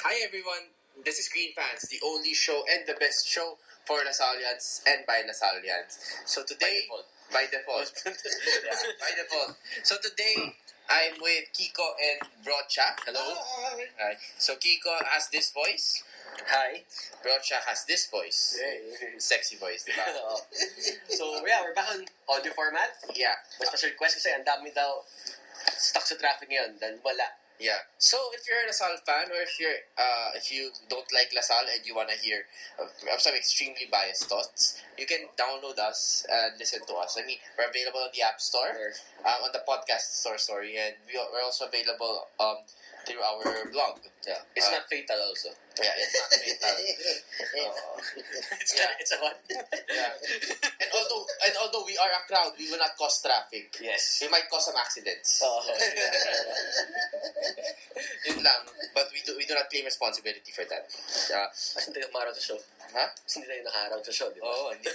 Hi everyone, this is Green Fans, the only show and the best show for Lasallians and by Lasallians. So today, by default, yeah, by default. So today, I'm with Kiko and Brocha. Hello. Hi. So Kiko has this voice. Hi. Brocha has this voice. Sexy voice, di ba? Oh. so, yeah, we're back on audio format. Yeah. May special request kasi ang dami daw stuck sa traffic ngayon dahil wala. Yeah. So if you're a LaSalle fan, or if you're uh, if you don't like LaSalle and you wanna hear uh, some extremely biased thoughts, you can download us and listen to us. I mean, we're available on the App Store, um, on the podcast store, sorry, and we are, we're also available um, through our blog. Yeah. It's Uh, not fatal also. Yeah, it's not fatal. It's, Yeah. it's a what? yeah. And although and although we are a crowd, we will not cause traffic. yes. We might cause some accidents. Oo. Yun lang. But we do we do not claim responsibility for that. Uh, Kasi hindi tayo umaraw sa show. ha? Kasi hindi tayo nakaaraw sa show, di ba? Oo, hindi.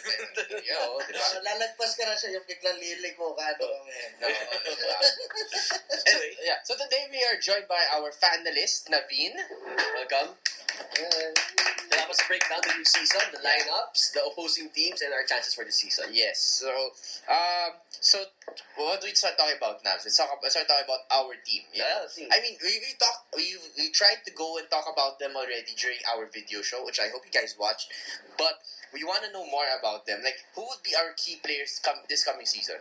Yeah, oo, di ba? So, lalagpas ka na siya yung biglang lilig mo ka. Ano, No, di ba? So, yeah. So today we are joined by our finalist, Naveen. Welcome. We'll us break down the new season, the lineups, the opposing teams, and our chances for the season. Yes. So, um, so what do we start talking about now? Let's talk. Let's start talking about our team. Yeah. I mean, we, we talk. We we tried to go and talk about them already during our video show, which I hope you guys watched. But we want to know more about them. Like, who would be our key players come this coming season?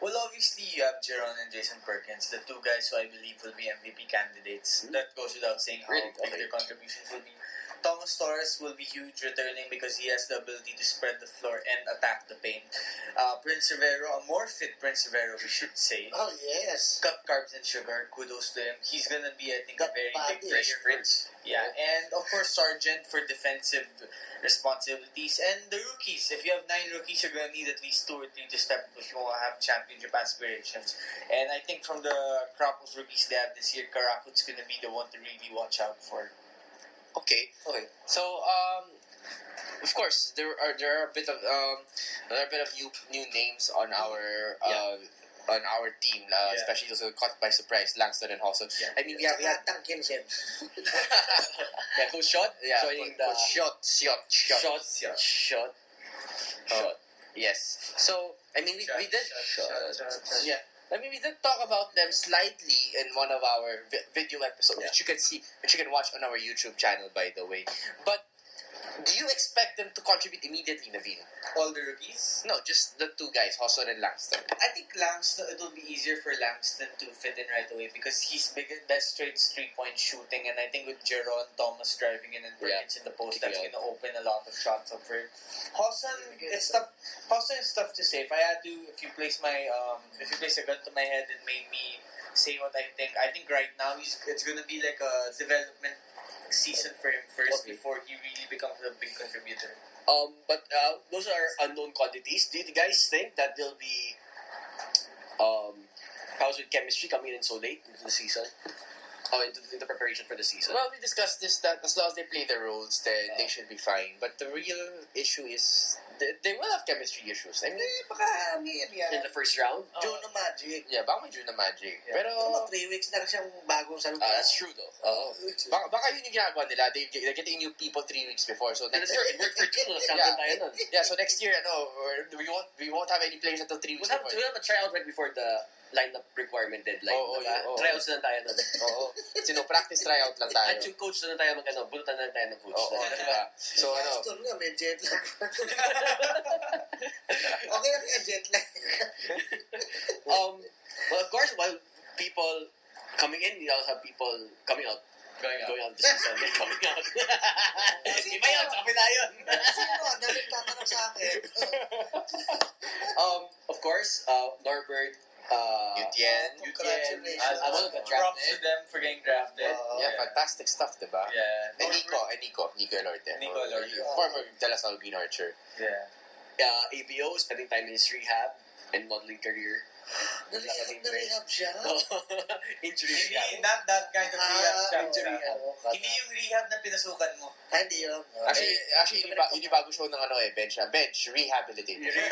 Well, obviously, you have Jeron and Jason Perkins, the two guys who I believe will be MVP candidates. Hmm. That goes without saying how Really? big their contributions will be. Thomas Torres will be huge returning because he has the ability to spread the floor and attack the paint. Uh, Prince Rivero, a more fit Prince Rivero, we should say. Oh, yes. Cut carbs and sugar, kudos to him. He's gonna be, I think, a very big player. Prince. Yeah, and of course Sargent for defensive responsibilities. And the rookies, if you have nine rookies, you're gonna need at least two or three to step if you want to have championship aspirations. And I think from the crop of rookies they have this year, Caracut's gonna be the one to really watch out for. Okay. Okay. So, um, of course, there are there are a bit of um, there are a bit of new new names on our uh, on our team, uh, Yeah. especially those who were caught by surprise, Langston and Hawson. Yeah. I mean, we have we had Tangkin Sen. Yeah, who shot? yeah, Joining the shot, shot, shot, shot, shot, shot, shot. Yes. So, I mean, we, we did. Shot, shot, shot, shot. Yeah. I mean, we did talk about them slightly in one of our vi- video episodes, Yeah. which you can see, which you can watch on our YouTube channel, by the way. But do you expect them to contribute immediately, Naveen? All the rookies. No, just the two guys, Hawson and Langston. I think Langston, it will be easier for Langston to fit in right away because he's big, best straight three point shooting, and I think with Jeron Thomas driving in and Perkins in the post, that's going to open a lot of shots up for him. Hawson, it's tough. Hawson is tough to say. If I had to, if you place my, um, if you place a gun to my head and made me say what I think, I think right now he's, it's going to be like a development season for him first Okay. before he really becomes a big contributor. Um, but uh, those are unknown quantities. Do you guys think that they'll be um, how's with chemistry coming in so late into the season? Oh, into, into preparation for the season. Well, we discussed this that as long as they play their roles, then they should be fine. But the real issue is they, they will have chemistry issues. I mean, Eh, baka ano yan in the first round. Joe na Magic. yeah, baka may June na magic. Yeah. Pero, Ano, three weeks lang siyang bagong salutan. Uh, that's true though. Oo. baka, baka yun yung ginagawa nila. They, they're getting new people three weeks before. So next year, worked for two. Champion tayo nun. yeah, so next year, ano, we won't we won't have any players until three weeks We'll have, before. we'll have a tryout right before the lineup requirement deadline. Oo, diba? yeah, oo. Tryouts na lang tayo nun. Oo. Sino, practice tryout lang tayo. At yung coach na lang tayo mag ano, bunutan na lang tayo ng coach. Oo, diba? So, ano, Aston nga, may jet lag. okay lang yung jet lag. um, well, of course, while people coming in, you also have people coming out. Going out. Going out this season. Yeah, coming out. Iba yun, sa kabila yun. Sino? Ang daming tatanong sa akin. um, of course, uh, Norbert, uh, Yutien. Congratulations. I- I want to get Props to them for getting drafted. Wow. yeah, fantastic stuff, diba? Yeah. And Nico, and Nico, Nico Elorte. Nico Elorte. Former De La Salle Green Archer. Yeah. uh, ABO, spending time in his rehab and modeling career. Narehab, narehab siya. Injury Hindi, rehab. not that kind of rehab. Ah, Chang, injury Chang. rehab. Hindi yung rehab na pinasukan mo. Ah, Hindi yun. Actually, actually yun ba- yun yung bago show ng ano eh, bench na. Bench, rehabilitated.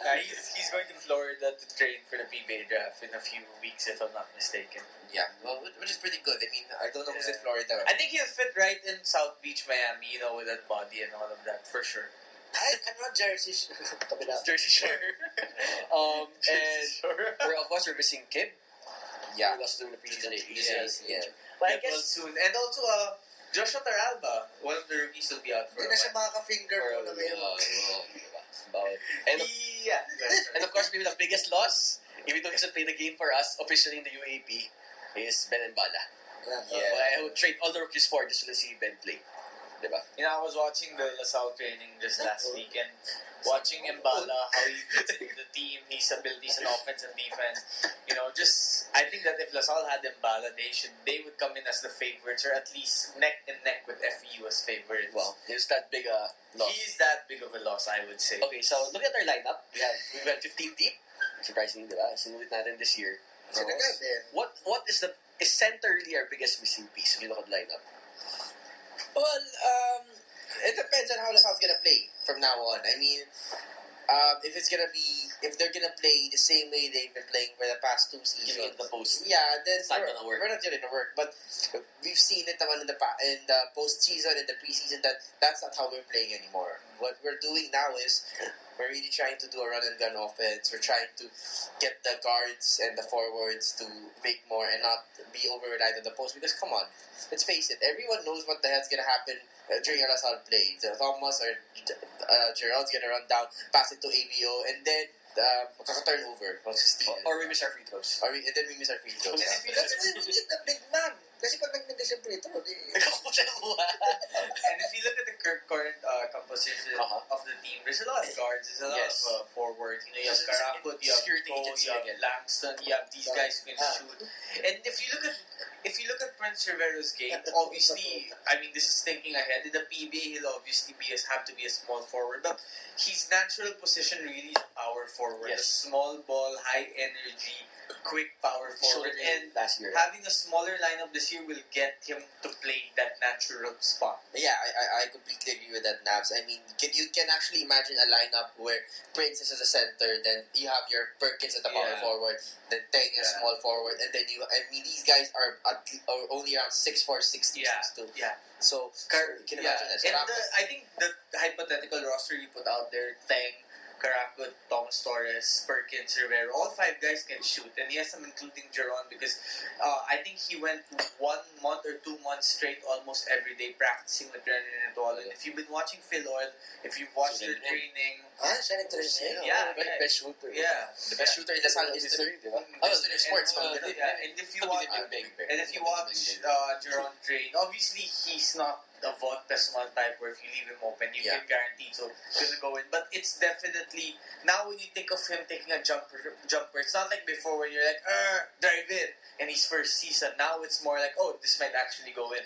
Yeah, he's, he's going to Florida to train for the PBA draft in a few weeks, if I'm not mistaken. Yeah, well, which is pretty good. I mean, I don't know who's in Florida. I think he'll fit right in South Beach, Miami, you know, with that body and all of that, for sure. Ay, not jersey. Kabila. Jersey Shore. um, and Sure. we're, of course, we're missing Kib. Yeah. Who was doing the preseason. Yes, yeah. But I But I guess guess soon. And also, uh, Joshua Torralba, one of the rookies, will be out for Hindi a na siya while. makaka-finger ko na ngayon. Bawal. And, Yeah. and of course, maybe the biggest loss, even though he hasn't played the game for us officially in the UAAP, is Ben Mbala. Yeah. I would trade all the rookies for just to see Ben play. Diba? You know, I was watching the LaSalle training just last week and watching Mbala, how he fits into the team, his abilities in offense and defense. You know, just I think that if LaSalle had Mbala, they should they would come in as the favorites or at least neck and neck with FEU as favorites. Well, there's that big uh, loss. he's that big of a loss, I would say. Okay, so look at our lineup. We have we went 15 deep. Surprisingly, diba? Sinulit natin this year. Sinagal. What what is the is center really our biggest missing piece if you look at the lineup? Well, um, it depends on how LaSalle's gonna play from now on. I mean, um, if it's gonna be, if they're gonna play the same way they've been playing for the past two seasons, the post. yeah, then It's not gonna work. we're not gonna work. But we've seen it in the in the postseason in the preseason that that's not how we're playing anymore. What we're doing now is we're really trying to do a run and gun offense. We're trying to get the guards and the forwards to make more and not be over reliant on the post. Because come on, let's face it, everyone knows what the hell's gonna happen uh, during a LaSalle play. The Thomas or uh, Gerald's gonna run down, pass it to AVO, and then uh, turn over. Steal. Or we miss our free throws. Or we, and then we miss our free throws. And if you That's look why we need a big man. Kasi pag nag-miss yung free di... Nakakuha siya. And if you look at the current uh, composition Uh-huh. of the team, there's a lot of guards, there's a lot Yes. of uh, forwards. You know, you have It's- it's Caracut, you have security Cole, agency you have again. Langston, you have these guys who can Ah. shoot. And if you look at if you look at Prince Rivero's game, obviously, I mean, this is thinking ahead. In the PBA, he'll obviously be as have to be a small forward, but his natural position really is power forward. Yes. A small ball, high energy, quick power forward, and last year. having a smaller lineup this year will get him to play that natural spot. Yeah, I, I, I completely agree with that, Nabs. I mean, can, you can actually imagine a lineup where Prince is at the center, then you have your Perkins at the power Yeah. forward, then Teng is Yeah. small forward, and then you, I mean, these guys are, at, are only around 6'4", 6'2", Yeah, 6'2". yeah. So, Car- you can yeah. imagine that. And the, I think the hypothetical roster you put out there, Teng, Caracut, Thomas Torres, Perkins, Rivero, all five guys can shoot. And yes, I'm including Jeron because uh, I think he went one month or two months straight almost every day practicing with Renan and Eduardo. And if you've been watching Filoil, if you've watched their training, Ah, siya nag-train niya. Yeah. Right, best shooter. yeah. the best shooter in La Salle history. diba? Oh, it's the sports, and, man. uh, yeah, and if you watch, And if you watch uh, Jerome train, obviously he's not a Von Pessumal type where if you leave him open, you Yeah. can guarantee so gonna go in. But it's definitely now when you think of him taking a jumper, jumper, it's not like before when you're like, "Er, drive in," and his first season. Now it's more like, "Oh, this might actually go in."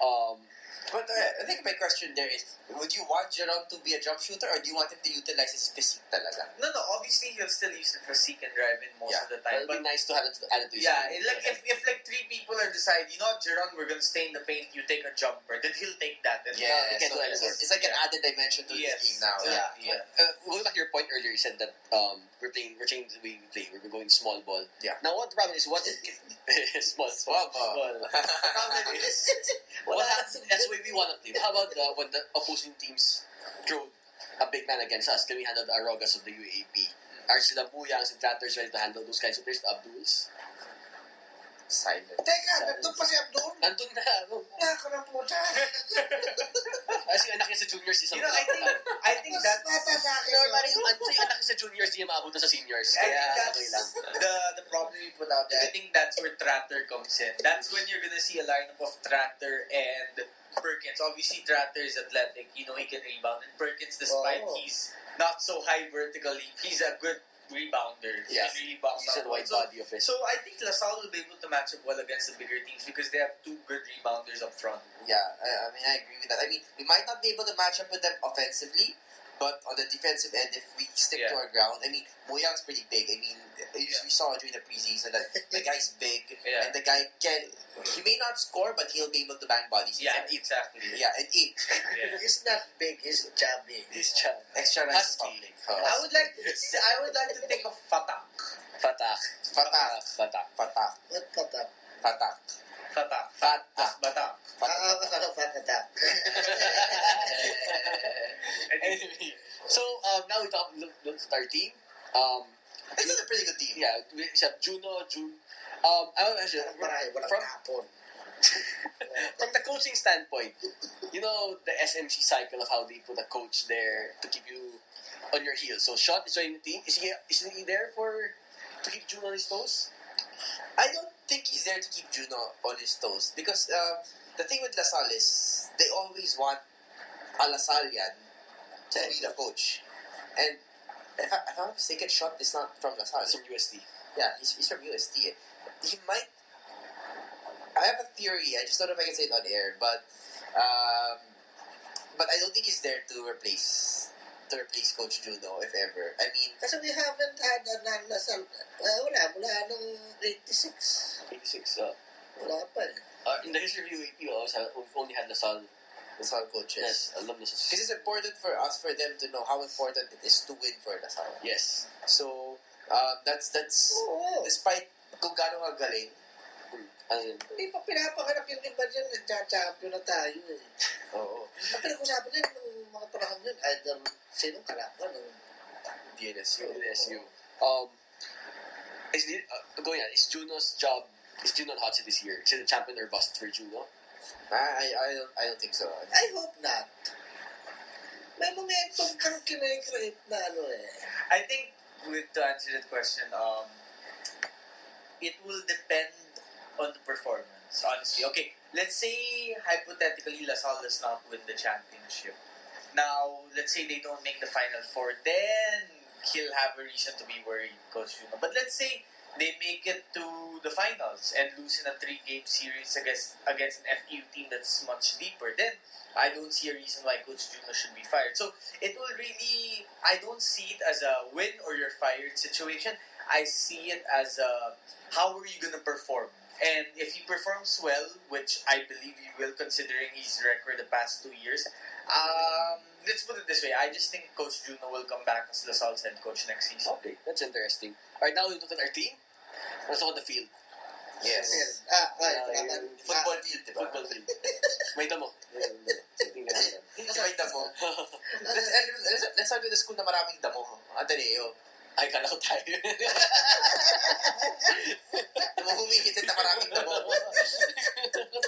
Um, But uh, I think my question there is, would you want Jerome to be a jump shooter or do you want him to utilize his physique talaga? No, no. Obviously, he'll still use the physique and drive in most Yeah. of the time. it'd But be nice to have it added to his Yeah, it, like if, if like three people are decide, you know, what, Jerome, we're gonna stay in the paint. You take a jumper, then he'll take that. And Yeah, can so do it's, it's like an added dimension to Yes. this game now. Yeah. Yeah. yeah. Uh, going back to your point earlier, you said that um, we're playing, we're changing the way we play. We're going small ball. Yeah. Now, what the problem is, what small, Small ball. The problem is, well, that's, that's the we want to play. How about when the opposing teams throw a big man against us? Can we handle the Arogas of the UAAP? Are sila Buyangs and Tratters ready to handle those kinds of players? The Abduls? Silent. Teka, nandun pa si Abdul. Nandun na. ano? Naka ng puta. Kasi yung anak niya sa juniors, isang You know, I think I think Mas that's bata sa akin No, yung, ano, yung anak niya sa juniors, di niya maabot na sa seniors. I Kaya, think okay lang. that's the the problem you put out there. I think that's where Tratter comes in. That's when you're gonna see a lineup of Tratter and Perkins. Obviously, Tratter is athletic. You know he can rebound, and Perkins, despite Oh. he's not so high vertically, he's a good rebounder. He Yeah. can really bounce He's a wide So- body of it. So I think LaSalle will be able to match up well against the bigger teams because they have two good rebounders up front. Yeah, I, I mean, I agree with that. I mean, we might not be able to match up with them offensively, But on the defensive end, if we stick to our ground, I mean, Moyang's pretty big. I mean, we Yeah. saw during the preseason that the guy's big, Yeah. and the guy can. He may not score, but he'll be able to bang bodies. Yeah, inside. exactly. yeah, and eat. Yeah. He's not big, he's chubby. He's Chan. Extra nice Husky. public. I would like to, I would like to think of Fatak. Fatak. Fatak. Fatak. Fatak. What patak? Fatak. Fatak. Fat. Plus Batak. Ah, ah, ano, so um, now we talk look, look at our team. Um, This is a pretty good team. yeah, we have Juno, June. Um, I want to mention walang from, from the coaching standpoint, you know the SMC cycle of how they put a coach there to keep you on your heels. So Shot is joining the team. Is he is he there for to keep Juno on his toes? I don't think he's there to keep Juno on his toes because um, the thing with La Salle is they always want a Lasalian to be the coach. And if, I, if I'm not mistaken, Shot is not from La Salle. It's from UST. Yeah, he's, he's from UST. He might. I have a theory. I just don't know if I can say it on air, but um, but I don't think he's there to replace to replace Coach Juno if ever. I mean, Kasi we haven't had a non-La Salle. Uh, wala, mula nung 86. 86. Uh, Wala pa uh, in the history of UAAP, we always have, we've only had La Salle. Lasal coaches. Yes, alumnus. Because it's important for us, for them to know how important it is to win for Lasal. Yes. So, um, that's, that's, Oo. despite kung gaano kagaling, Hmm. Ano yun? Hindi pa pinapanganak yung iba dyan. Nagcha-champion na tayo eh. oo, Ang pinag-usapan din nung mga panahon yun, either sinong kalaban o DNSU. LSU. Um, is the, uh, going on, is Juno's job, is Juno on hot seat this year? Is it a champion or bust for Juno? I, I, I, don't, I don't think so. I hope not. May momentum kang kinekreate na ano eh. I think, with to answer that question, um, it will depend on the performance, honestly. Okay, let's say, hypothetically, LaSalle does not win the championship. Now, let's say they don't make the Final Four, then he'll have a reason to be worried, Coach Juno. But let's say they make it to the finals and lose in a three-game series against against an FEU team that's much deeper, then I don't see a reason why Coach Juno should be fired. So it will really, I don't see it as a win or you're fired situation. I see it as a how are you to perform? And if he performs well, which I believe he will, considering his record the past two years, um, let's put it this way: I just think Coach Juno will come back as LaSalle's head coach next season. Okay, that's interesting. Alright, now we look at our team. Let's look at the field. Yes. Yes. Ah, ay, Ah, dapat- Football field, di ba? Football field. May damo. May damo. let's, let's, let's start with the school na maraming damo. Ateneo. Ay, kala ko tayo. Damo humihitit na maraming damo.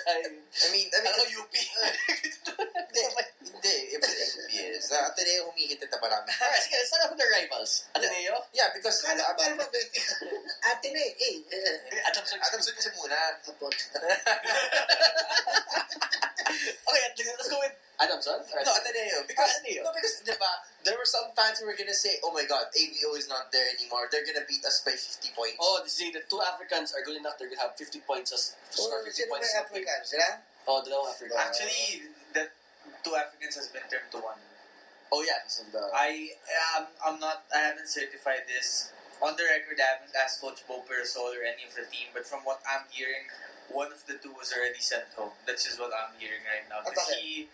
tayo. I mean, I mean, Ako UP. hindi, hindi, iba din UPS. Sa Ateneo humihitit na maraming. Alright, sige, off with the rivals. Ateneo? Yeah, because Kala ko ba alphabetic? Ate na eh. Eh, eh. Adamson. Adamson kasi muna. Hapon. Okay, let's go with Adamson. Alright. No, Ateneo. Because, Ateneo. no, because, di ba, there were some fans who were gonna say, oh my god, AVO is not there anymore. They're gonna beat us by 50 points. Oh, they say the two Africans are good enough. They're gonna have 50 points as Oh, score 50 sino points. may African? Sila? Oh, dalawang African. Actually, the two Africans has been turned to one. Oh yeah, so the I um, I'm not I haven't certified this on the record. I haven't asked Coach Bo Perasol or any of the team, but from what I'm hearing, one of the two was already sent home. That's just what I'm hearing right now. Bakit? he,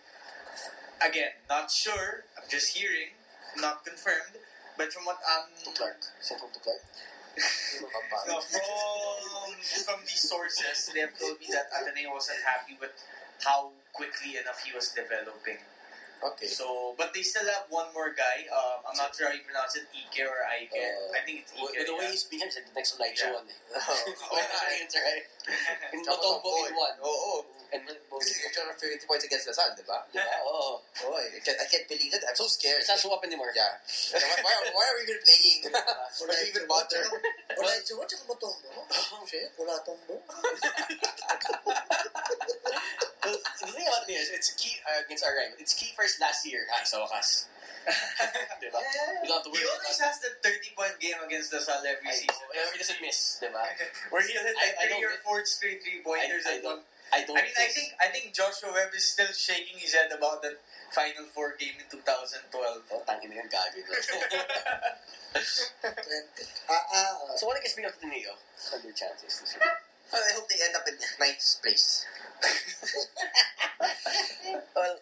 again, not sure. I'm just hearing, not confirmed. But from what I'm to Clark. Sent home to Clark. no, from from these sources, they have told me that Ateneo wasn't happy with how quickly enough he was developing. Okay. So, but they still have one more guy. Um, I'm not sure how you pronounce it, Ike or Ike. Uh, I think it's Ike. With the way yeah. he's speaking, it's like the next Elijah Yeah. one. Oh, Why not? It's right. In Motombo in one. Oo. Oh, And both. Kasi you're trying to 50 points against La Salle, di ba? Yeah, oh. Oh, I can't, I can't believe it. I'm so scared. It's not show up anymore. Yeah. why, why, are- why are we even playing? why are we even bother? Wala yung tsaka, tsaka matombo. Shit, wala tombo. Well, the thing about it is, it's key uh, against our rival. It's key first last year. Ah, sa wakas. diba? You don't have to he always has the 30 point game against the Sal every I, season. he doesn't miss, diba? Where he'll hit I- like I three don't or four straight three pointers I- I don't- I don't I mean, I think I think Joshua Webb is still shaking his head about that Final Four game in 2012. Oh, tangin na yan, gagi. 20. Ah, ah, ah. so, what do you guys think of the Neo and chances this year? Well, I hope they end up in ninth place. Well,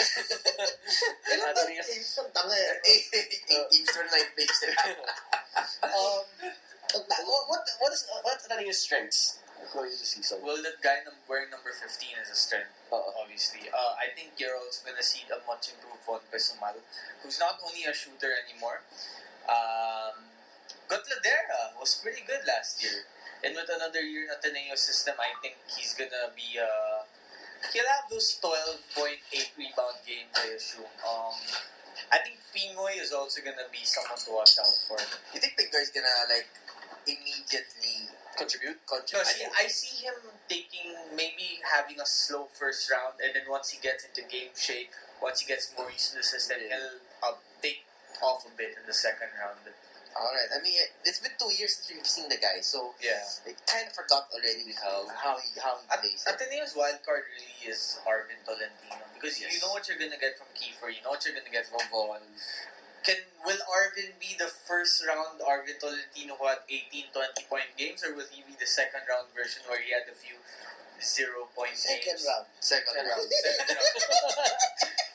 Ilan Ano ba? yun? Eh, isang tanga eh. Eight eight teams for ninth place. um, what, what, what is, what are your strengths going into the season? Well, that guy wearing number 15 is a strength, Uh-oh. obviously. Uh, I think you're also going to see a much improved Von Pessumal, who's not only a shooter anymore. Um, Gotladera was pretty good last year. And with another year in Ateneo system, I think he's to be... Uh, he'll have those 12.8 rebound games, I assume. Um, I think Pimoy is also to be someone to watch out for. You think Big is gonna like immediately Contribute? No, contribute? see, I see him taking maybe having a slow first round, and then once he gets into game shape, once he gets more used to the system, he'll uh, take off a bit in the second round. All right. I mean, it's been two years since we've seen the guy, so Yeah. I kind of forgot already how how he how he At, plays. Ateneo's wild card really is Arvin Tolentino because you know what you're gonna get from Kiefer, you know what you're gonna get from Von. Can will Arvin be the first round Arvin Tolentino who had 18, 20 point games, or will he be the second round version where he had a few zero point Second games? round. Second Second round. Second round.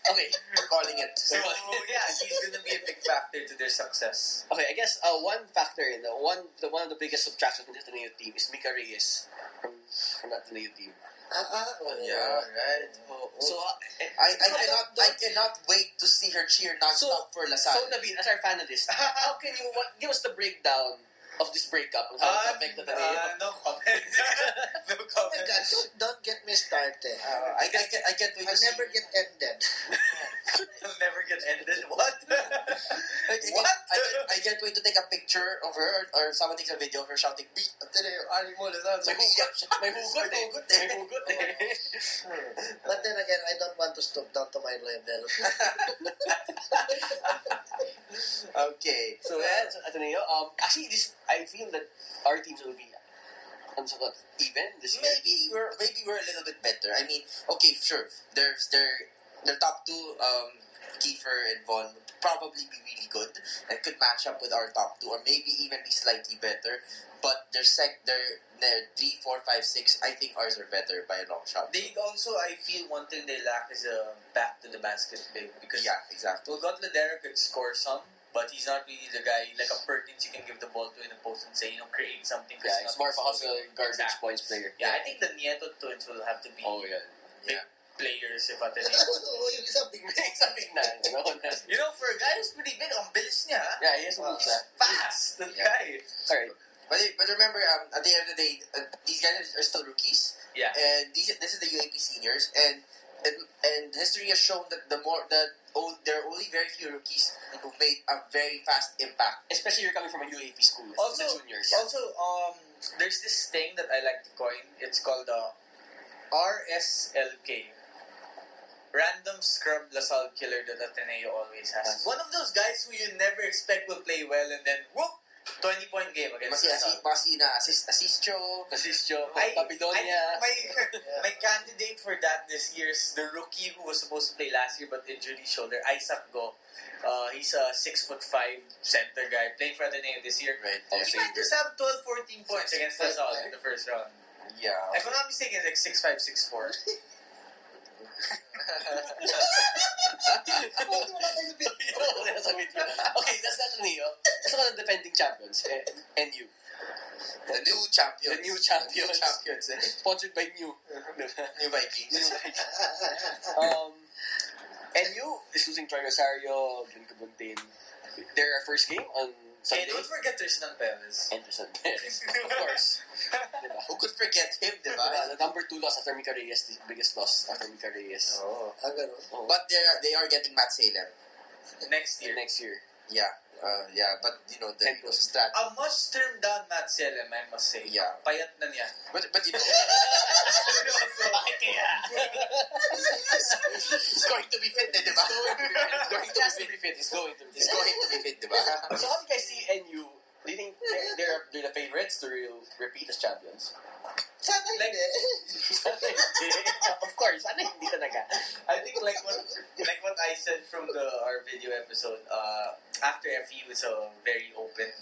okay, we're calling it. So yeah, he's gonna be a big factor to their success. Okay, I guess uh, one factor, in the one, the one of the biggest subtractions from the Ateneo team is Mika Reyes from from the Ateneo team. Oh. Yeah, right. So, uh, eh, I, I cannot I cannot wait to see her cheer non-stop for so La Salle. David, as our panelist, how can you what, give us the breakdown of this breakup and how it affected Ateneo? uh, no comment. no Oh my comment. God, don't, don't get me started. Uh, I, I, can, I can't wait I'll to see never get ended. Never get ended. What? Like, I what? I, can't, I can't wait to take a picture of her or someone takes a video of her shouting, Beat! Mo, La Salle. So, May hugot, may hugot, hugot May hugot. But then again, I don't want to stoop down to my level. okay. So yeah, so. Um, actually, this I feel that our teams will be even this year. Maybe we're maybe we're a little bit better. I mean, okay, sure. There's their their top two, um, Kiefer and Von, would probably be really good and could match up with our top two, or maybe even be slightly better. But their sec, their their three, four, five, six, I think ours are better by a long shot. They also, I feel, one thing they lack is a back to the basket big because yeah, exactly. well, Gotladera could score some, but he's not really the guy like a Perkins you can give the ball to in the post and say you know create something. Yeah, it's more of a hustle garbage Exactly. points player. Yeah, I think the Nieto twins will have to be Oh yeah. big players if Ateneo. Oo, yung isang big Something na, you know? you know, for a guy who's pretty big, ang bilis niya. yeah, he has Wow. moves He's that. fast, that Yeah. guy. Alright. But but remember, um, at the end of the day, uh, these guys are still rookies. Yeah. and these this is the UAAP seniors, and and, and history has shown that the more that oh, there are only very few rookies who've made a very fast impact. Especially you're coming from a UAAP school. Also, the juniors. also, um, there's this thing that I like to coin. It's called the RSLK. Random Scrub Lasal Killer that Ateneo always has. Yes. One of those guys who you never expect will play well and then, whoop, 20 point game against asi Lasal. masi na assist assistio. Asistio, I, Babylonia. I, my, my candidate for that this year is the rookie who was supposed to play last year but injured his shoulder, Isaac Go. Uh, he's a six foot five center guy playing for Ateneo this year. Right. He might just have 12, 14 points against Six, Lasal five, in the first round. Yeah. If I'm not mistaken, it's like six five, six four. Okay, that's not Neo. Let's look the defending champions. Eh, NU. the new champions. The new champions. New champions. eh. Sponsored by New. new Vikings. um, NU is losing Troy Rosario, Glenn Khobuntin. Their first game on Hey, Sunday. don't forget Tristan Perez. Anderson Perez. Of course. Diba? Who could forget him, di ba? Diba? The number two loss after Mika Reyes, the biggest loss after Mika Reyes. Oh. Ah, ganun. Oh. But they are they are getting Matt Salem. Next year. next year. Yeah. Uh, yeah, but you know the And- Eagles. A much trimmed down Matt Salem, I must say. Yeah. Payat na niya. But but you know Bakit kaya? it's going to be fit, eh, di ba? It's going to be fit. It's going to be fit. It's going to be fit, di ba? So how do you guys see NU? Do you think they're, they're, they're the favorites to real repeat as champions? Sana of course, ano hindi talaga. I think like what like what I said from the our video episode, uh, after FU is a very open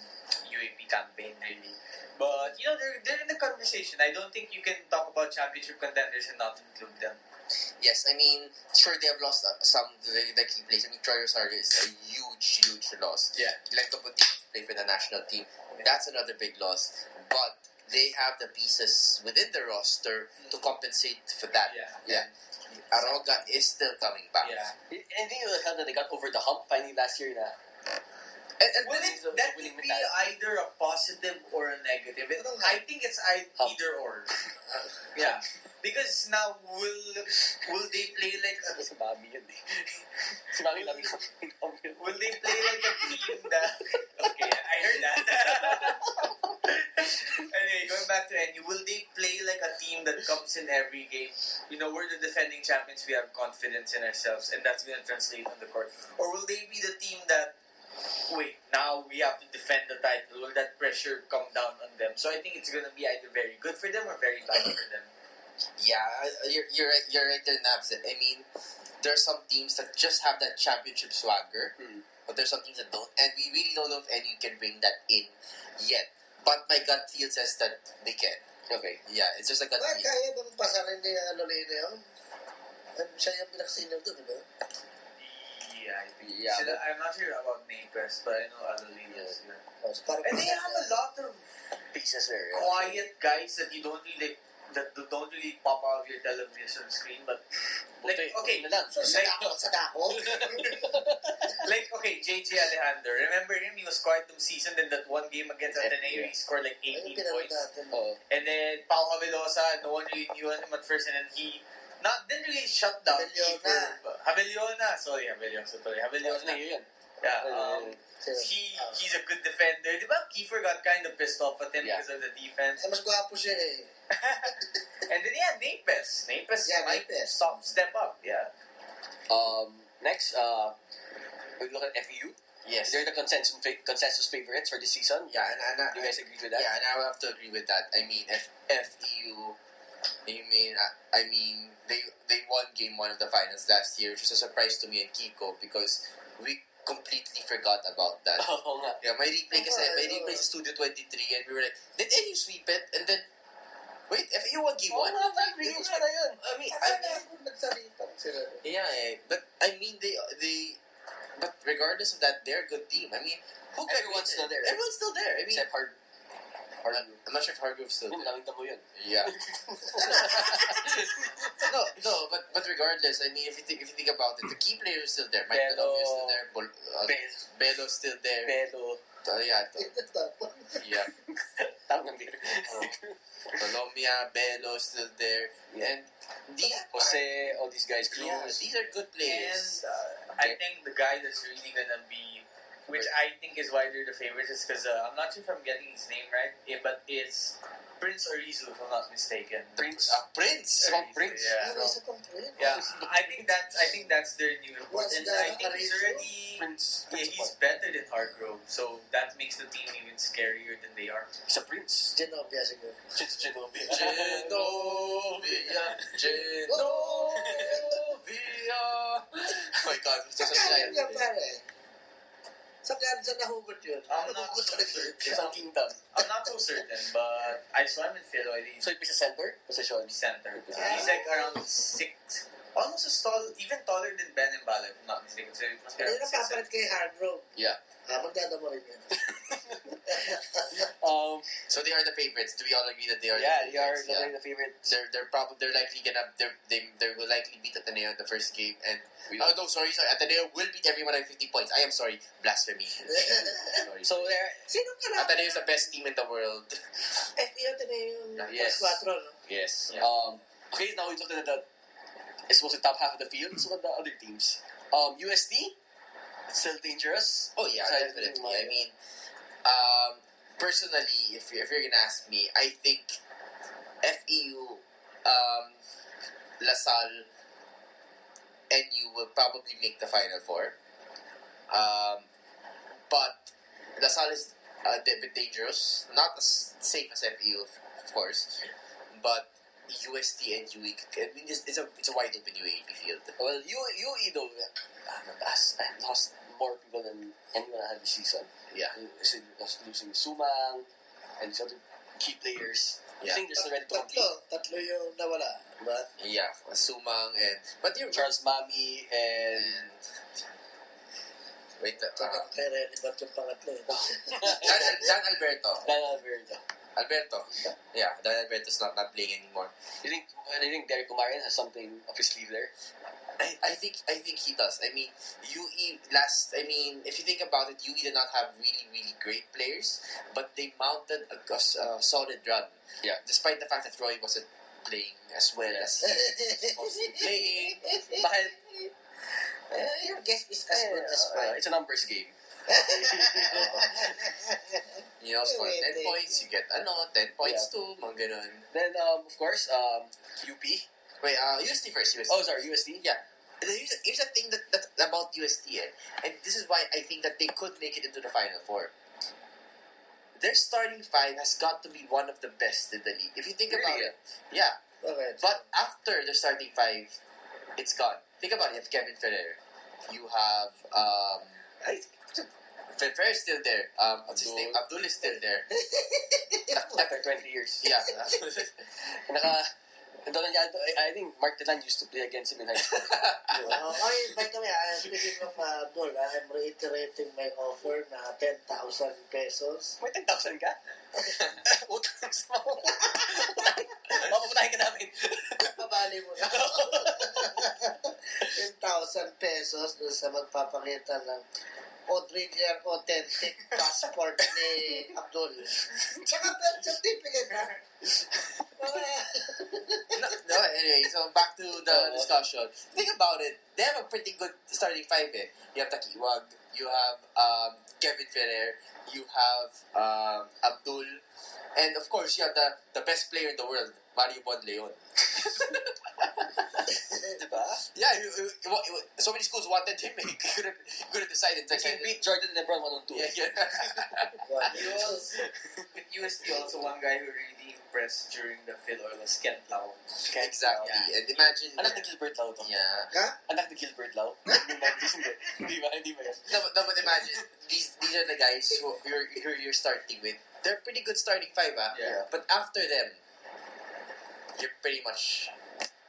UAAP campaign really. But you know they're they're in the conversation. I don't think you can talk about championship contenders and not include them. Yes, I mean, sure they have lost uh, some of the, the key players. I mean, Troy Rosario is a huge, huge loss. Yeah. Glenn Khobuntin to play for the national team. That's another big loss. But they have the pieces within the roster to compensate for that. Yeah. Yeah. Aroga is still coming back. Yeah. And think will help that they got over the hump finally last year na. And, and Well, it, that could be either a positive or a negative. It, I think it's either or. Yeah, because now will will they play like a, Si Bobby yun eh. Si will they play like a team that okay I heard that. anyway, going back to NU, will they play like a team that comes in every game? You know, we're the defending champions. We have confidence in ourselves, and that's going to translate on the court. Or will they be the team that wait, now we have to defend the title. Will that pressure come down on them? So I think it's going to be either very good for them or very bad for them. Yeah, uh, you're, you're right. You're right there, Nabs. I mean, there are some teams that just have that championship swagger, Hmm. but there's some teams that don't, and we really don't know if any can bring that in yet. But my gut feel says that they can. Okay. Yeah, it's just a gut Bakit feel. kaya bang pasarin ni ano ni yun? Siya yung pinakasino doon, di ba? Yeah, I think. Yeah, so I'm not sure about Naples, but I know other leaders. Yeah. And they have a lot of Pieces there. Yeah. quiet guys that you don't really that don't really pop out of your television screen, but like okay, lang. So, sa sa dako. like okay, JJ Alejandro. Remember him? He was quiet the season. Then that one game against Yeah. Ateneo, he scored like Ayun, 18 pinanood points. And then Pau Javelona, no one really knew him at first, and then he not didn't really shut down Javeliona. Kiefer. Javeliona, sorry, Javeliona, sorry, Ano Javeliona. yun? Yeah, um, he he's a good defender. Di ba? Kiefer got kind of pissed off at him Yeah. because of the defense. Eh, mas gwapo siya eh. and then yeah, Neypes. Neypes Yeah, might Neypes. stop step up. Yeah. Um, next, uh, we look at FEU. Yes. They're the consensus consensus favorites for this season. Yeah, and, and Do you guys agree with that? Yeah, and I will have to agree with that. I mean, if FEU, I mean, I, I mean, they they won Game One of the finals last year, which was a surprise to me and Kiko because we completely forgot about that. Oo nga. Yeah, may replay kasi, may oo. replay sa Studio 23 and we were like, did NU sweep it? And then, wait, FEU won Game Oo 1? nga, five games pa na yun. I mean, I Akala mean, ko nagsalitan sila. yeah, eh, but I mean, they, they, but regardless of that, they're a good team. I mean, who Everyone's graduated? still there. Everyone's still there. I mean, Except hard. I'm I'm not sure if Hargrove's still Yun, there. nakita mo yun. Yeah. no, no, but but regardless, I mean, if you think if you think about it, the key players are still there. Mike Belo. Is still there. Bol, uh, Belo. Belo's still there. Pero, Uh, yeah, to, yeah. tawag. Colombia, Belo still there, and these Jose, all these guys, Cruz. yeah, these are good And players. uh, I think the guy that's really gonna be, which I think is why they're the favorites, is because uh, I'm not sure if I'm getting his name right, eh, but it's Prince Orizu, if I'm not mistaken. Prince. Uh, Prince. Swamp Prince. Yeah. Ano, isa? Yeah, I think that's I think that's their new report, What's and the I think he's already Prince. yeah, he's better than Hargrove, so that makes the team even scarier than they are. He's a prince. Genovia siguro. Genovia. Genovia, Genovia. Oh my God, it's Sa such a kanan giant niya thing. pare. Sa kanan sa nahugot yun. I'm not Nahugot so talaga sure. yun. Isang kingdom. I'm not so certain, but I saw him in Philo. I think So, he's a center position. he's center. He's like around six, almost as tall, even taller than Ben Mbala, if I'm not mistaken. So he must be Hindi around na six, papalit kay Hardrow. Yeah. Ah, magdadamo rin yun. Um, So they are the favorites. Do we all agree that they are? yeah, the they are favorites? they're the favorite. They're they're probably they're likely gonna they're, they they will likely beat Ateneo in the first game and We oh no sorry sorry Ateneo will beat everyone at fifty points. I am sorry blasphemy. sorry. So, they're, Sino ka? Ateneo is the best team in the world. FPO yung Yes. plus 4, no? yes. Yeah. Um, okay, now we look at the, I suppose the top half of the field. So, what the other teams? Um, UST, still dangerous. Oh yeah, Aside definitely. uh, I mean, um, personally, if you if you're gonna ask me, I think FEU, um, LaSalle, NU will probably make the final four. Um, but LaSalle is a bit dangerous, not as safe as FEU, of course, but UST and UE. I mean, it's, it's a it's a wide open UAAP field. Well, you UE though, uh, has lost more people than anyone had this season. Yeah. Kasi was losing Sumang and these other key players. I Yeah. think they're still ready to compete. Tatlo, tatlo yung nawala. Diba? Yeah, Sumang and but you're Charles Mammie and and wait, uh, Tsaka kay Renny Bat yung pangatlo. Dan, Dan Alberto. Dan Alberto. Alberto. Yeah, Dan Alberto's not not playing anymore. You think, I think Derrick Pumaren has something up his sleeve there? I, I think I think he does. I mean, UE last. I mean, if you think about it, UE did not have really really great players, but they mounted a, a solid run. Yeah. Despite the fact that Roy wasn't playing as well as he was playing. Dahil, Eh, Your guess is as good as uh, mine. it's a numbers game. You know, score ten Wait, points, you get ano, ten points too, mga ganun. Then, um, of course, um, UP. Wait, uh, UST first. UST. Oh, sorry, UST. Yeah. Here's, a, here's the thing that, that about UST, eh, and this is why I think that they could make it into the final four. Their starting five has got to be one of the best in the league. If you think about it, yeah. Okay. But after the starting five, it's gone. Think about it. You have Kevin Ferrer. You have um, Fer- Ferrer's still there. Um, what's his name? Abdul is still there. After 20 years. yeah. Naka, I, I think Mark Telan used to play against him in high school. Uh, okay, by the way, uh, speaking of uh, Abdul, uh, I'm reiterating my offer na 10,000 pesos. May 10,000 ka? Utang sa mo. Papaputahin ka namin. Pabali mo na. 10,000 pesos doon sa magpapakita ng authentic passport ni Abdul. Tsaka birth certificate. Mga... no, no, anyway, so back to the Uh, discussion. Think about it. They have a pretty good starting five. Eh. You have Daquioag, you have um, Kevin Ferrer, you have um, Abdul, and of course you have the, the best player in the world, Mario Bonleon. Diba? Yeah, you, you, you- you- so many schools wanted him. He couldn't, couldn't decide. He can beat Jordan Lebron 1 on 2. Yeah, yeah. He was, with UST also one guy who really impressed during the Filoil was Kent Lao. exactly. Yeah. And imagine. Anak ni Gilbert Lao to. Yeah. Ha? Anak ni Gilbert Lao. Hindi ba? Hindi ba yan? No, but, no, but imagine these these are the guys who you're you're, you're starting with. They're pretty good starting five, ah. Yeah. But after them, you're pretty much.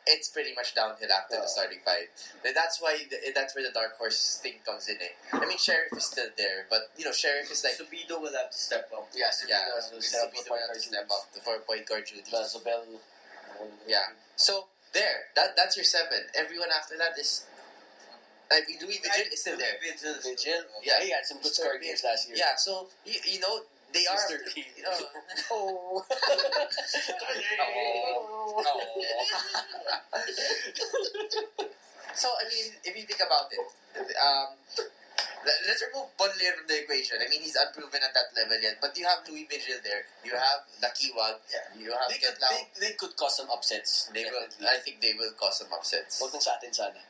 It's pretty much downhill after the Uh. starting five. That's why the, that's where the dark horse thing comes in. Eh. I mean, Sheriff is still there, but you know, Sheriff is like Subido will have to step up. Yeah, yeah, so so Speedo will have to step up the four point guard duties. The Yeah. So there, that that's your seven. Everyone after that is. I mean, Louis Vigil is still there. Vigil. Vigil. Yeah, he had some good score games last year. Yeah, so you, you know they are. Mr. P. Oh. so I mean, if you think about it, um, let- let's remove Bonlier from the equation. I mean, he's unproven at that level yet, but you have Louis Vigil there. You have Daquioag. You have They could, they, they could cause some upsets. They will. I think they will cause some upsets. Huwag lang sa atin sana.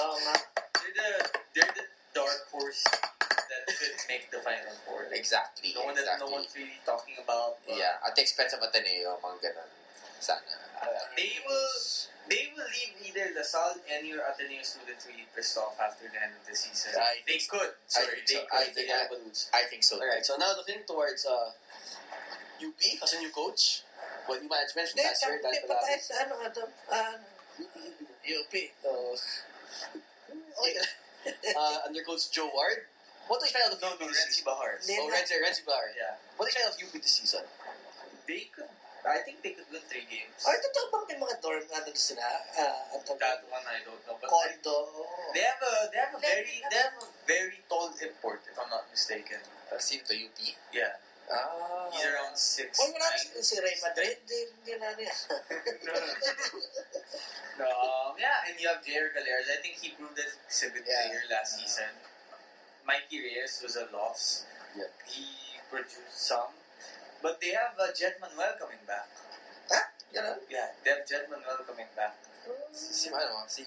Oo nga. They're the, they're the dark horse that could make the final four. Like, Exactly. The one that exactly. no one's really talking about. Yeah, at the expense of Ateneo, mga ganun. Sana. They will they will leave either LaSalle and your Ateneo students really pissed off after the end of the season. I they think could. Sorry, think they so. could. I They think got I- I think so. Alright, so now looking towards uh, UP as a new coach. Well, you management from Hindi, last year. hindi dahil pa wala- tayo sa ano, ano, ah, UP. Uh, Oy, uh, under coach Joe Ward. What do you find out of No, UP no, Renzi season? Bahar. Oh, Renzi, Renzi Bahar. Yeah. What do you find out of UP this season? They could I think they could win three games. Ay, totoo bang may mga dorm ano sila? Ah, ang tawag- That one I don't know. But Condo. they have a they have a very they have a very tall import if I'm not mistaken. Sino to UP? Yeah. Ah. He's around six. Oy, wala nine. si Ray Madrid. Hindi, na niya. no, no. Um, yeah, and you have Jair Galeras. I think he proved that he's a good Yeah. player last season. Mikee Reyes was a loss. Yeah. He produced some. But they have uh, Jett Manuel coming back. Ha? Ganun? Yeah, they have Jett Manuel coming back. Si, si ano, si,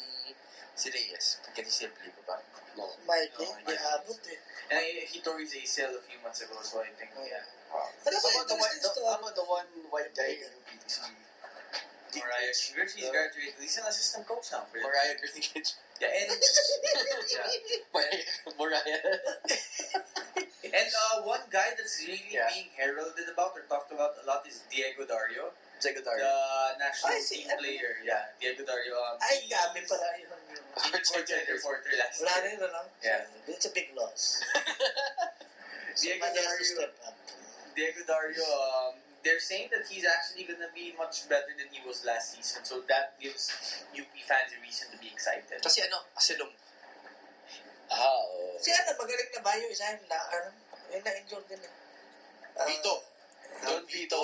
si Reyes. Pagkati simple pa ba? No. May No, di, di yeah. abot eh. And he, he tore his ACL a few months ago, so I think, oh. yeah. Pero How sa about the, white, the, to, how about the one white guy in UP? Moriah Gingerich. He's Uh, graduated. He's an assistant coach now for Mariah Greenwich. Yeah, and Mariah. Mariah. and uh, one guy that's really Yeah. being heralded about or talked about a lot is Diego Dario, Diego the national I see. team player. Yeah, Diego Dario. Um, Ay, he's gabi pala yun. Sportsnet reporter last Wala year. rin, ano? Yeah. It's a big loss. Diego Somebody has to Dario. step up. Diego Dario, um, they're saying that he's actually going to be much better than he was last season. So that gives UP fans a reason to be excited. Kasi ano, asilong. Ah, oo. Si ano, magaling na ba yung isa yung na, ano? Yung na-injure din. eh. Ah, Vito. Don Vito.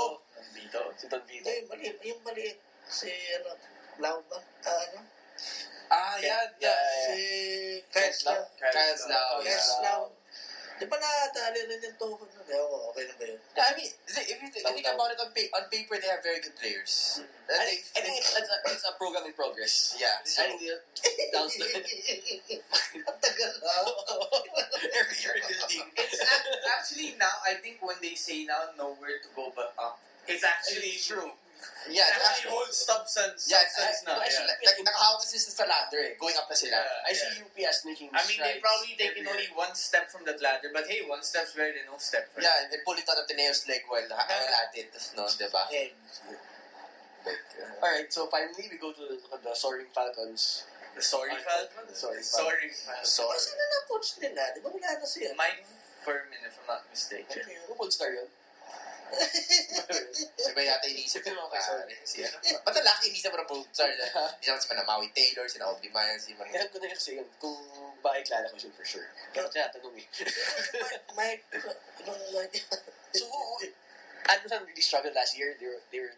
Vito. Si Don Vito. Hindi, maliit. Yung maliit. Si, ano, Lau ba? Ah, ano? Ah, yeah, yeah. Yeah. Si Kyle yeah. Lau. Di ba nadali rin yung tuhod nun? Ewan ko, okay na ba yun? Yeah, I mean, if you think, Lau think Lau. about it on, pa- on paper, they have very good players. And I, they- I think it's, it's, a, it's a program in progress. Yeah, so- I think they'll- down the Ang tagal na. I think when they say now nowhere to go but up, it's actually true. yeah, It it's actually holds substance, yeah, substance it's, now. actually, yeah. like, nakahawak kasi sa ladder eh. Going up na sila. Yeah. I see UP as making I mean, they probably taken only one step from that ladder, but hey, one step's better than no step. Right? Yeah, and pull it on Ateneo's leg while ha- while at it. No, diba? Like, uh, Alright, so finally we go to the, the Soaring Falcons. The sorry Falcons. Sorry, sorry Falcons. sorry. Kasi na na coach nila, di ba wala na siya? Mike Furman, if I'm not mistaken. Who will star yun? Diba yata inisip ko Okay, sorry. Si ano? Ba't ang laki inisip mo ng producer? Hindi naman si Manamawi Taylor, si Aubrey Myers, si Manamawi. Alam ko na yun kasi yun, kung bakit kilala ko siya for sure. Pero tinatanong eh. Mike, anong Mike? So, Admiral really struggled last year. They were, they were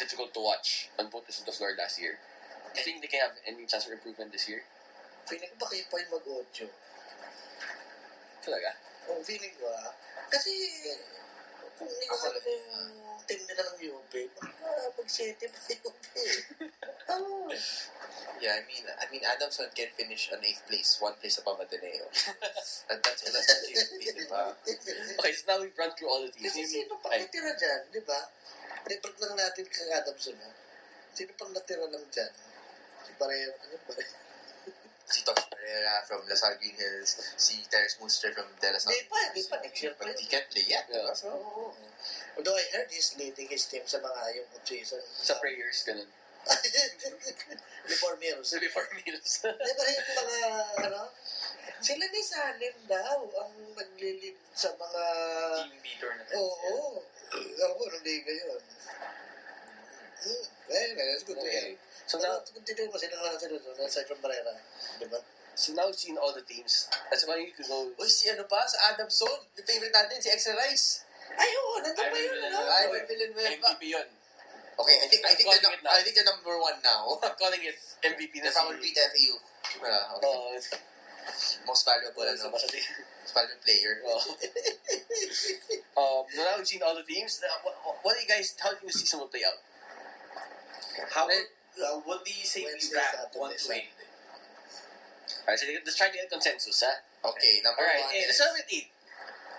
difficult to watch on both ends of the floor last year. I think they can have any chance for improvement this year. Feeling ko ba kayo pa yung mag-audio? Talaga? Ang feeling ko ah. Kasi, kung nilahat mo yung team nila ng UP, mag-city pa yung UP. Oo. Yeah, I mean, I mean, Adamson can finish on eighth place, one place above Ateneo. And that's that's what you diba? Okay, so now we've run through all the teams. Kasi sino pa natira dyan, di ba? Report lang natin kay Adamson ha. Sino pang natira lang dyan? Si Barrera, ano ba? Si Tosh Pereira from La Salle Green Hills, si Terrence Mustre from De La Salle. Hindi pa, hindi pa. Next year pa But he can't play yet. Yeah. So, Oo. Although I heard he's leading his team sa mga yung season. sa prayers, ganun. Before meals. Before meals. Di ba yung mga, ano? Sila ni Salem daw ang naglilid sa mga... Team beater na. Oo. Ako ko, nung liga yun. Hmm. Well, that's good to hear. So now, titignan mo, sila sila doon, aside from Barrera. Di ba? so now we've seen all the teams. That's why you could go. Uy, si ano pa? Sa Adamson. The favorite natin, si Extra Rice. Ay, oo, nandun pa yun. Ivan Villanueva. MVP yun. Okay, I think I think they're. I think they're number one now. I'm calling it MVP They na probably beat FEU. Uh, okay. Oh, Most valuable, ano, most valuable player. Well, um, now we've seen all the teams. What, what do you guys? How do you think the season will play out? How would, uh, what do you say we Wednesday, rank Saturday, one to eight? Alright, so let's try to get consensus, huh? Okay, number Alright, one hey, let's start with eight.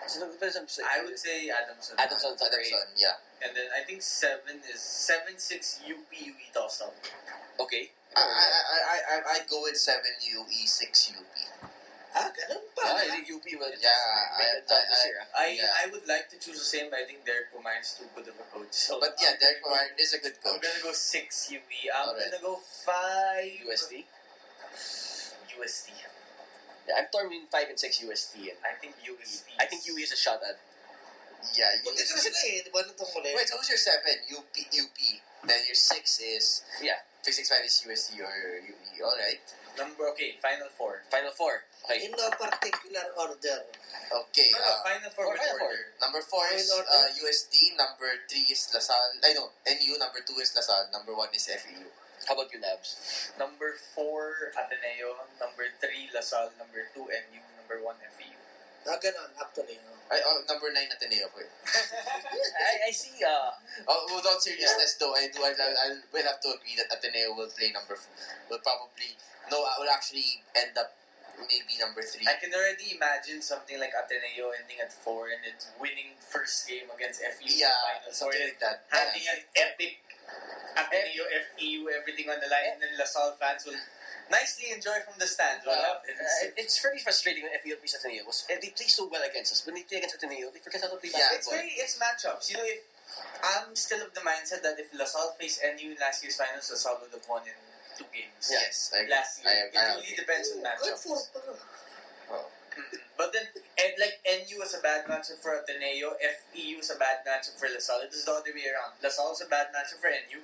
So I'm saying, I would say Adamson. Adamson number eight. Adamson, yeah. And then I think seven is seven six UP UE toss up. Okay. I, I, I, I, I- I'd go with 7 UE, 6 UP. Ah, ganun pa. Yeah, I think UP will Yeah, make I- I- this year. I Yeah. I would like to choose the same, but I think Derrick Pumaren is too good of a coach. So But yeah, Derrick Pumaren is a good coach. I'm gonna go six UE. I'm Alright. gonna go five UST. UST. Yeah, I'm torn between five and six UST, and I think UST. I think UE is a shot at. Yeah, Hindi you, ka na sila eh. Di ba nitong? Wait, who's your 7? UP, UP. Then your 6 is... Yeah. 665 is USD or UE. Alright. number okay. Final four. Final four. Okay. In no particular order. Okay. No, no, uh, final four. or with final four. order. Number 4 is In order? uh, USD. Number 3 is Lasal. I know. NU. Number 2 is Lasal. Number 1 is FEU. How about you, Nabs? Number four Ateneo. Number three Lasal. Number two NU. Number one FEU. Ah, ganun, actually. no? Ay, oh, number 9 Ateneo ko eh. I, I see. Uh, Oh, without seriousness though, I do. I, I will have to agree that Ateneo will play number. f- Will probably no. I will actually end up maybe number three. I can already imagine something like Ateneo ending at four and then winning first game against FEU in the yeah, final four. something like that. Having an epic Ateneo, FEU, everything on the line, and then LaSalle fans will nicely enjoy from the stands what Uh, happens. uh, it's very frustrating when FEU plays Ateneo. Was, eh, they play so well against us. When they play against Ateneo, they forget how to play Yeah, it's very it's matchups. You know, if I'm still of the mindset that if LaSalle faced NU in last year's finals, LaSalle would have won in two games. Yes, I agree. Last year. I, it I really agree. depends on Good matchups. for. Mm. But then, and like NU was a bad matchup for Ateneo, FEU was a bad matchup for LaSalle. It is the other way around. LaSalle was a bad matchup for NU,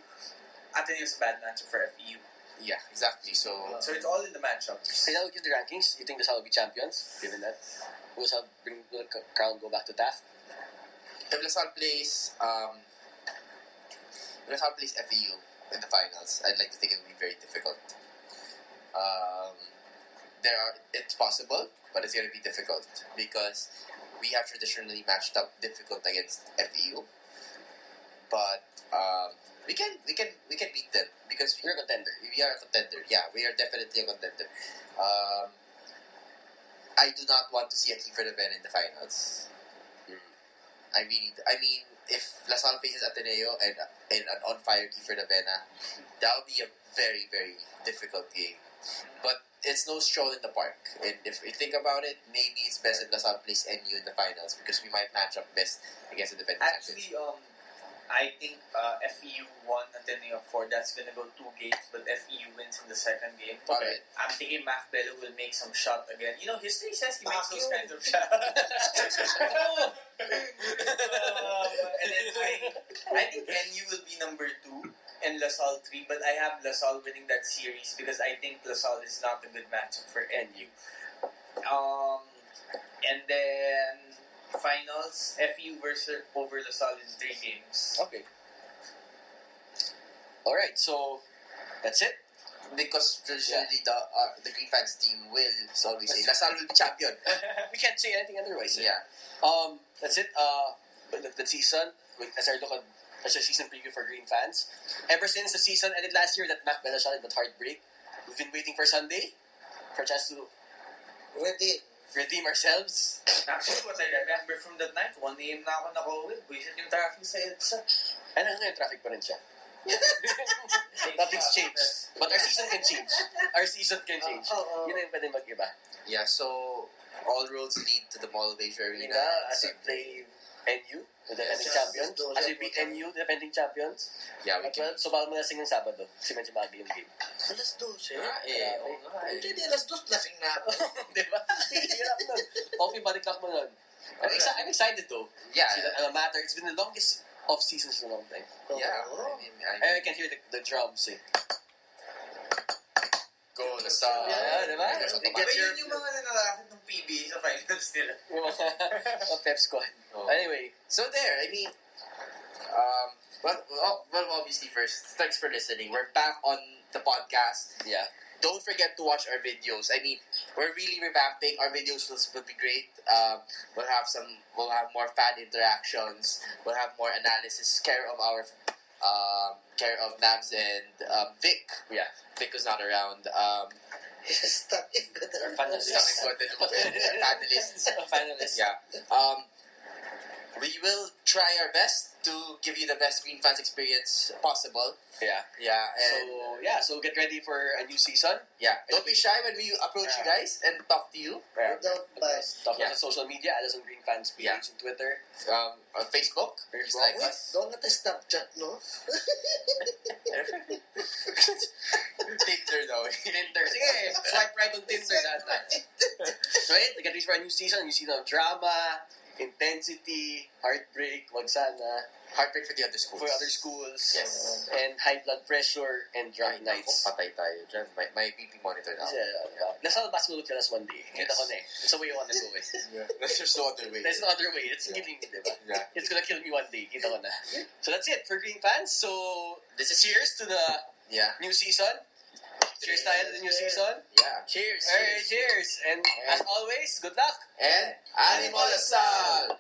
Ateneo was a bad matchup for FEU. Yeah, exactly. So So it's all in the matchups. And now we give the rankings. You think LaSalle will be champions, given that? Will LaSalle bring will the crown go back to Taft? if LaSalle plays, um, if LaSalle plays FEU in the finals, I'd like to think it would be very difficult. Um, there are it's possible, but it's going to be difficult because we have traditionally matched up difficult against FEU. But um, we can we can we can beat them because we We're a contender. we are a contender. Yeah, we are definitely a contender. Um, I do not want to see a Kiefer Ravena in the finals. I really, I mean, if LaSalle faces Ateneo and and an on fire Kiefer Ravena, that would be a very very difficult game. But it's no stroll in the park. And if we think about it, maybe it's best if LaSalle plays NU in the finals because we might match up best against the defending champions. Actually, um, I think uh, FEU won Ateneo 4. That's going to go two games, but FEU wins in the second game. Alright. I'm thinking Mac Belo will make some shot again. You know, history says he makes those you. kinds of shots. um, and then I, I think NU will be number two and LaSalle three, but I have LaSalle winning that series because I think LaSalle is not a good matchup for NU. Um, and then finals, FU versus over the in three games. Okay. All right. So that's it. Because traditionally the uh, the Green Fans team will so always say LaSalle will be champion. We can't say anything otherwise. eh? yeah. Um, that's it. Uh, the, the season, as I look at as a season preview for Green fans, ever since the season ended last year, that Mac Belo shot that heartbreak, we've been waiting for Sunday for a chance to Ready. Redeem ourselves. Actually, what I remember from that night, 1 a.m. na ako nakauwi. Buisit yung traffic sa EDSA. And hanggang ngayon, traffic pa rin siya. Nothing's changed. But our season can change. Our season can change. Oo, oo. Yun na yung pwede mag-iba. Yeah, so all roads lead to the Mall of Asia Arena. Arena, as we play NU, the defending Yes, champions. yes, As we beat NU, the defending champions. Yeah, we At can. well, so baka mo lasing ng Sabado. Kasi medyo maaga yung game. Alas 12. Ah, eh, oo nga, eh. Hindi, alas 2 lasing na ako. Di ba? Hirap nun. Coffee body clock mo nun. I'm, exci- I'm excited though. Yeah, See, that uh, matter. It's been the longest off seasons in a long time. yeah. Oo. I mean, I I can hear the, the drums eh. Go LaSalle. Yeah, diba? There's They But get automatic- your- yun yung mga nanalakit ng PBA sa finals nila. Yung mga pep squad. Oh. Anyway, So there, I mean, um, well, well, well, obviously first, thanks for listening. We're back on the podcast. yeah. Don't forget to watch our videos. I mean, we're really revamping. Our videos will, will be great. Um, we'll have some. We'll have more fan interactions. We'll have more analysis. Care of our, um, care of Nabs and um, Vic. Yeah. Vic was not around. Um, Stuck in the Our panelists. Stuck in good- panelists. Finalists. yeah. Um, we will try our best to give you the best Green fans experience possible. Yeah. Yeah, So, yeah. So, get ready for a new season. yeah, don't be shy when we approach you guys and talk to you. Yeah. Without bias. Talk Yeah. about social media. Addison Green Fans page Yeah. and Twitter. Um, on Facebook, just like Wait, us. doon natin Snapchat, no? Tinder though. Tinder. Sige, swipe right on Tinder data. Right? Get ready for a new season. New season of drama, intensity, heartbreak, wag sana, Heartbreak for the other schools. for other schools, Yes. and high blood pressure and drunk Ay, nights. naku, patay tayo dyan. May, may BP monitor now. Kasi, uh, La Salle basketball will kill us one day. Kita Yes. ko na eh. That's the way I wanna go eh. There's no other way. There's no other way. It's killing me, diba? Yeah. It's gonna kill me one day. Kita ko na. So that's it for Green fans. So, This is cheers to the Yeah. new season. Cheers tayo to the new season. Yeah. Cheers. Alright, cheers. And as always, good luck. And Animal Asal!